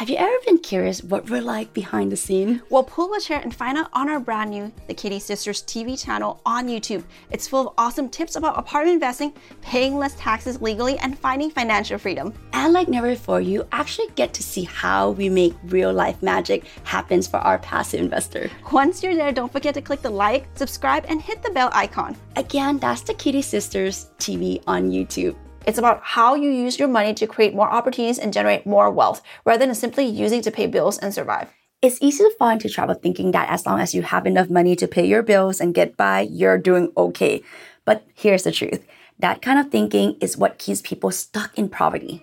Have you ever been curious what we're like behind the scene? Well, pull a chair and find out on our brand new The Kitti Sisters TV channel on YouTube. It's full of awesome tips about apartment investing, paying less taxes legally, and finding financial freedom. And like never before, you actually get to see how we make real life magic happens for our passive investor. Once you're there, don't forget to click the like, subscribe, and hit the bell icon. Again, that's The Kitti Sisters TV on YouTube. It's about how you use your money to create more opportunities and generate more wealth rather than simply using to pay bills and survive. It's easy to fall into trouble thinking that as long as you have enough money to pay your bills and get by, you're doing okay. But here's the truth that kind of thinking is what keeps people stuck in poverty.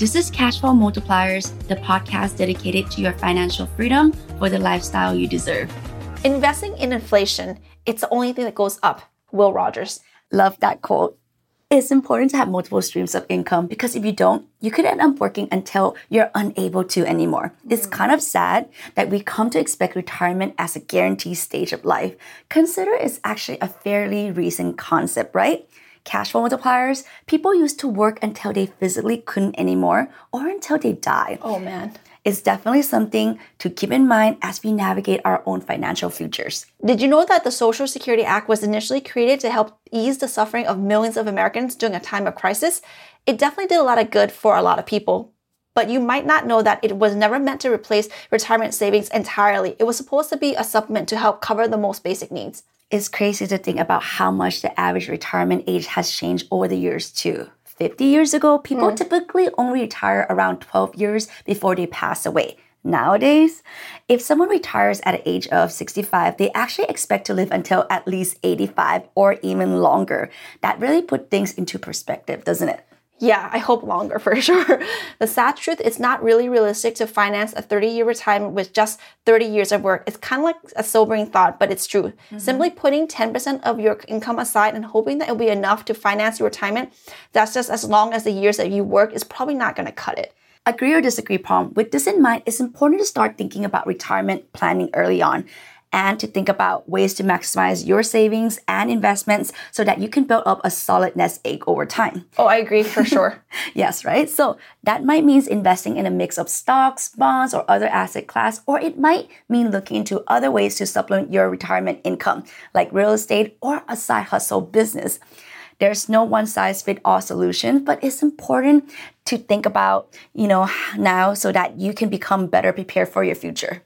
This is Cashflow Multipliers, the podcast dedicated to your financial freedom for the lifestyle you deserve. Investing in inflation, it's the only thing that goes up. Will Rogers. Love that quote. It's important to have multiple streams of income because if you don't, you could end up working until you're unable to anymore. Mm. It's kind of sad that we come to expect retirement as a guaranteed stage of life. Consider it's actually a fairly recent concept, right? Cash flow multipliers, people used to work until they physically couldn't anymore or until they died. Oh man. It's definitely something to keep in mind as we navigate our own financial futures. Did you know that the Social Security Act was initially created to help ease the suffering of millions of Americans during a time of crisis? It definitely did a lot of good for a lot of people. But you might not know that it was never meant to replace retirement savings entirely. It was supposed to be a supplement to help cover the most basic needs. It's crazy to think about how much the average retirement age has changed over the years, too. 50 years ago, people mm. typically only retire around 12 years before they pass away. Nowadays, if someone retires at the age of 65, they actually expect to live until at least 85 or even longer. That really put things into perspective, doesn't it? Yeah, I hope longer for sure. the sad truth, it's not really realistic to finance a 30 year retirement with just 30 years of work. It's kind of like a sobering thought, but it's true. Mm-hmm. Simply putting 10% of your income aside and hoping that it'll be enough to finance your retirement, that's just as long as the years that you work, is probably not going to cut it. Agree or disagree, Palm? With this in mind, it's important to start thinking about retirement planning early on and to think about ways to maximize your savings and investments so that you can build up a solid nest egg over time. Oh, I agree for sure. yes, right? So that might mean investing in a mix of stocks, bonds, or other asset class, or it might mean looking into other ways to supplement your retirement income, like real estate or a side hustle business. There's no one size fit all solution, but it's important to think about, you know, now so that you can become better prepared for your future.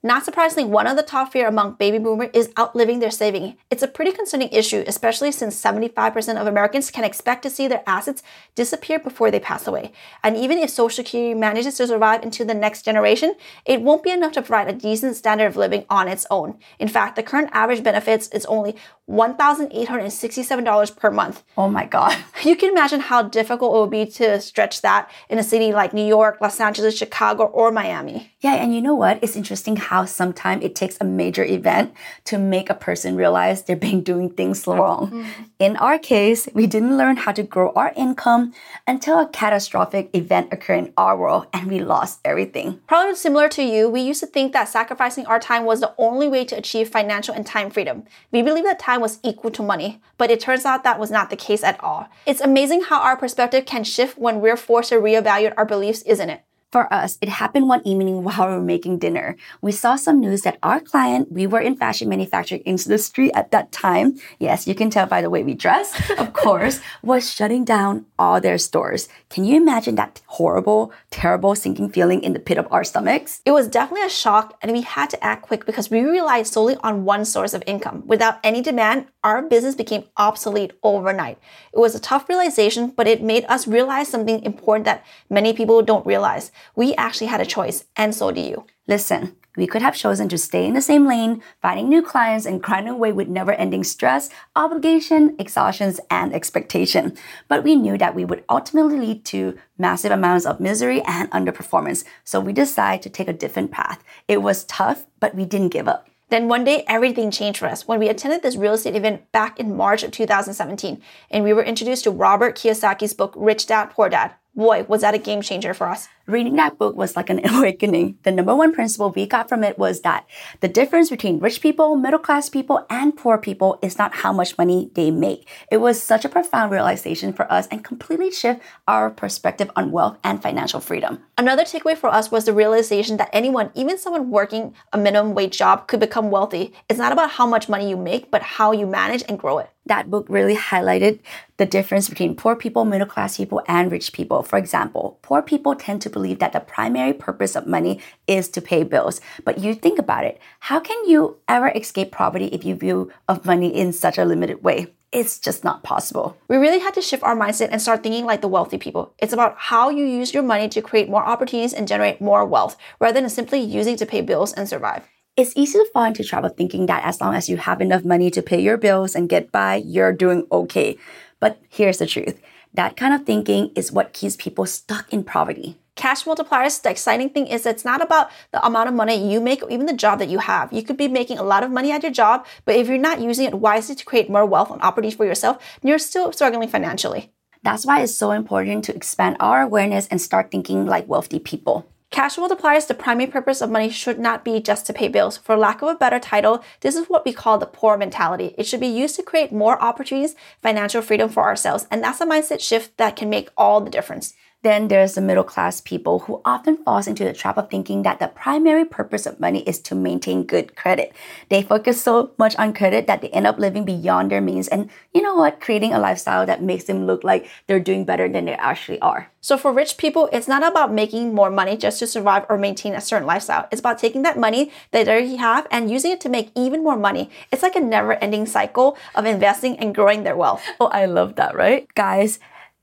Not surprisingly, one of the top fear among baby boomers is outliving their saving. It's a pretty concerning issue, especially since 75% of Americans can expect to see their assets disappear before they pass away. And even if Social Security manages to survive into the next generation, it won't be enough to provide a decent standard of living on its own. In fact, the current average benefits is only $1,867 per month. Oh my God. You can imagine how difficult it would be to stretch that in a city like New York, Los Angeles, Chicago, or Miami. Yeah, and you know what? It's interesting how sometimes it takes a major event to make a person realize they've been doing things wrong. Mm-hmm. In our case, we didn't learn how to grow our income until a catastrophic event occurred in our world and we lost everything. Probably similar to you, we used to think that sacrificing our time was the only way to achieve financial and time freedom. We believed that time was equal to money, but it turns out that was not the case at all. It's amazing how our perspective can shift when we're forced to reevaluate our beliefs, isn't it? For us, it happened one evening while we were making dinner. We saw some news that our client, we were in fashion manufacturing industry at that time. Yes, you can tell by the way we dress, of course, was shutting down all their stores. Can you imagine that horrible, terrible sinking feeling in the pit of our stomachs? It was definitely a shock, and we had to act quick because we relied solely on one source of income. Without any demand, our business became obsolete overnight. It was a tough realization, but it made us realize something important that many people don't realize. We actually had a choice, and so do you. Listen, we could have chosen to stay in the same lane, finding new clients and grinding away with never ending stress, obligation, exhaustions, and expectation. But we knew that we would ultimately lead to massive amounts of misery and underperformance. So we decided to take a different path. It was tough, but we didn't give up. Then one day, everything changed for us when we attended this real estate event back in March of 2017, and we were introduced to Robert Kiyosaki's book, Rich Dad, Poor Dad. Boy, was that a game changer for us. Reading that book was like an awakening. The number one principle we got from it was that the difference between rich people, middle class people, and poor people is not how much money they make. It was such a profound realization for us and completely shift our perspective on wealth and financial freedom. Another takeaway for us was the realization that anyone, even someone working a minimum wage job, could become wealthy. It's not about how much money you make, but how you manage and grow it that book really highlighted the difference between poor people, middle class people, and rich people. For example, poor people tend to believe that the primary purpose of money is to pay bills. But you think about it, how can you ever escape poverty if you view of money in such a limited way? It's just not possible. We really had to shift our mindset and start thinking like the wealthy people. It's about how you use your money to create more opportunities and generate more wealth rather than simply using to pay bills and survive. It's easy to fall into trouble thinking that as long as you have enough money to pay your bills and get by, you're doing okay. But here's the truth that kind of thinking is what keeps people stuck in poverty. Cash multipliers, the exciting thing is it's not about the amount of money you make or even the job that you have. You could be making a lot of money at your job, but if you're not using it wisely to create more wealth and opportunities for yourself, you're still struggling financially. That's why it's so important to expand our awareness and start thinking like wealthy people. Cash multipliers, the primary purpose of money should not be just to pay bills. For lack of a better title, this is what we call the poor mentality. It should be used to create more opportunities, financial freedom for ourselves. And that's a mindset shift that can make all the difference. Then there's the middle class people who often falls into the trap of thinking that the primary purpose of money is to maintain good credit. They focus so much on credit that they end up living beyond their means and you know what, creating a lifestyle that makes them look like they're doing better than they actually are. So for rich people, it's not about making more money just to survive or maintain a certain lifestyle. It's about taking that money that they already have and using it to make even more money. It's like a never-ending cycle of investing and growing their wealth. Oh, I love that, right? Guys,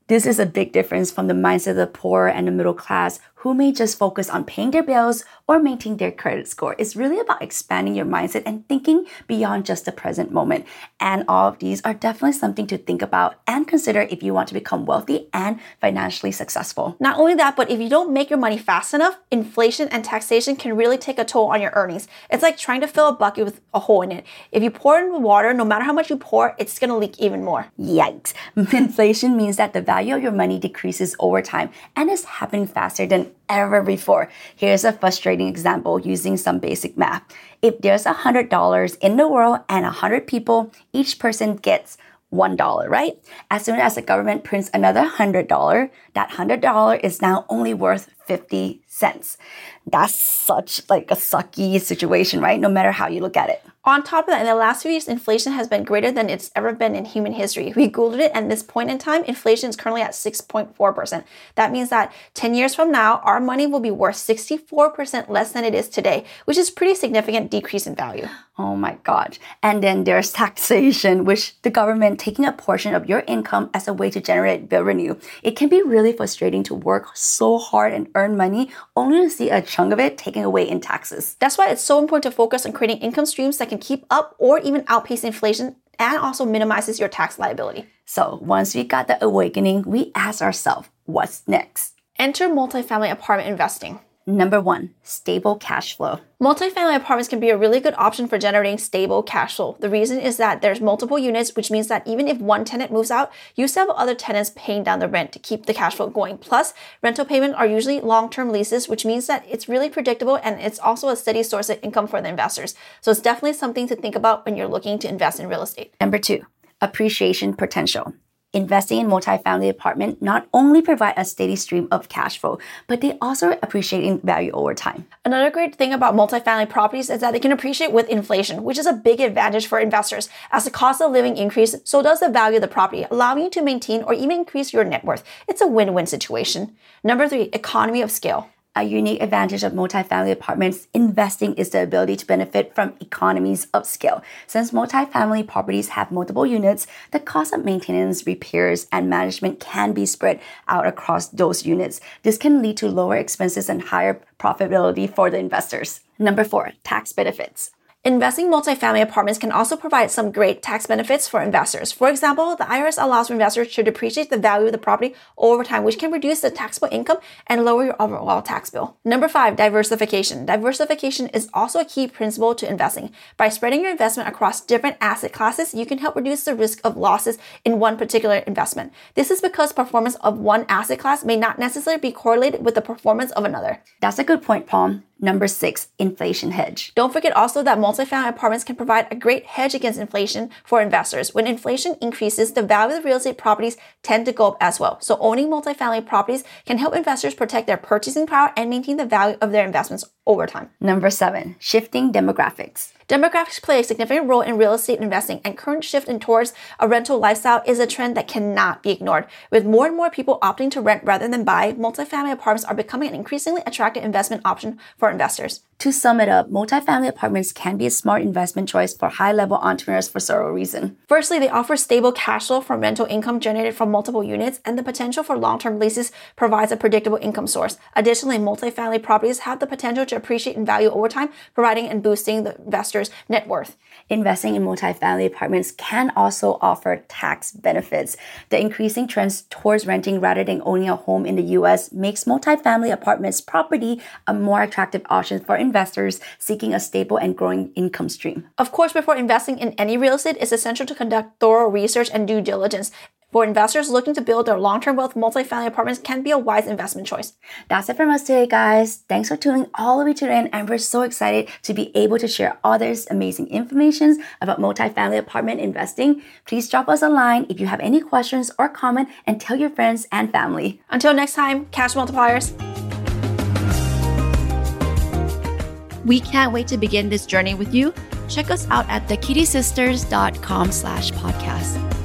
this is a big difference from the mindset of the poor and the middle class who may just focus on paying their bills or maintaining their credit score. It's really about expanding your mindset and thinking beyond just the present moment. And all of these are definitely something to think about and consider if you want to become wealthy and financially successful. Not only that, but if you don't make your money fast enough, inflation and taxation can really take a toll on your earnings. It's like trying to fill a bucket with a hole in it. If you pour in water, no matter how much you pour, it's gonna leak even more. Yikes. Inflation means that the value of your money decreases over time and is happening faster than ever before. Here's a frustrating example using some basic math. If there's $100 in the world and 100 people, each person gets $1, right? As soon as the government prints another $100, that $100 is now only worth 50 cents. That's such like a sucky situation, right? No matter how you look at it. On top of that, in the last few years, inflation has been greater than it's ever been in human history. We Googled it, and at this point in time, inflation is currently at 6.4%. That means that 10 years from now, our money will be worth 64% less than it is today, which is pretty significant decrease in value. Oh my God. And then there's taxation, which the government taking a portion of your income as a way to generate revenue. It can be really frustrating to work so hard and earn money only to see a chunk of it taken away in taxes. That's why it's so important to focus on creating income streams that can keep up or even outpace inflation and also minimizes your tax liability. So once we got the awakening, we asked ourselves, what's next? Enter multifamily apartment investing. Number one, stable cash flow. Multifamily apartments can be a really good option for generating stable cash flow. The reason is that there's multiple units, which means that even if one tenant moves out, you still have other tenants paying down the rent to keep the cash flow going. Plus, rental payments are usually long-term leases, which means that it's really predictable and it's also a steady source of income for the investors. So it's definitely something to think about when you're looking to invest in real estate. Number two, appreciation potential. Investing in multifamily apartment not only provide a steady stream of cash flow, but they also appreciate in value over time. Another great thing about multifamily properties is that they can appreciate with inflation, which is a big advantage for investors. As the cost of living increases, so does the value of the property, allowing you to maintain or even increase your net worth. It's a win-win situation. Number three, economy of scale. A unique advantage of multifamily apartments investing is the ability to benefit from economies of scale. Since multifamily properties have multiple units, the cost of maintenance, repairs, and management can be spread out across those units. This can lead to lower expenses and higher profitability for the investors. Number four, tax benefits. Investing multifamily apartments can also provide some great tax benefits for investors. For example, the IRS allows investors to depreciate the value of the property over time, which can reduce the taxable income and lower your overall tax bill. Number five, diversification. Diversification is also a key principle to investing. By spreading your investment across different asset classes, you can help reduce the risk of losses in one particular investment. This is because performance of one asset class may not necessarily be correlated with the performance of another. That's a good point, Palm. Number six, inflation hedge. Don't forget also that multifamily apartments can provide a great hedge against inflation for investors. When inflation increases, the value of real estate properties tend to go up as well. So owning multifamily properties can help investors protect their purchasing power and maintain the value of their investments over time. Number seven, shifting demographics. Demographics play a significant role in real estate investing, and current shift in towards a rental lifestyle is a trend that cannot be ignored. With more and more people opting to rent rather than buy, multifamily apartments are becoming an increasingly attractive investment option for investors. To sum it up, multifamily apartments can be a smart investment choice for high level entrepreneurs for several reasons. Firstly, they offer stable cash flow from rental income generated from multiple units, and the potential for long term leases provides a predictable income source. Additionally, multifamily properties have the potential to appreciate in value over time, providing and boosting the investor's net worth. Investing in multifamily apartments can also offer tax benefits. The increasing trends towards renting rather than owning a home in the US makes multifamily apartments property a more attractive option for investors seeking a stable and growing income stream. Of course, before investing in any real estate, it's essential to conduct thorough research and due diligence. For investors looking to build their long term wealth, multifamily apartments can be a wise investment choice. That's it from us today, guys. Thanks for tuning all the way to the end, and we're so excited to be able to share all this amazing information about multifamily apartment investing. Please drop us a line if you have any questions or comment and tell your friends and family. Until next time, cash multipliers. We can't wait to begin this journey with you. Check us out at thekittisisters.com slash podcast.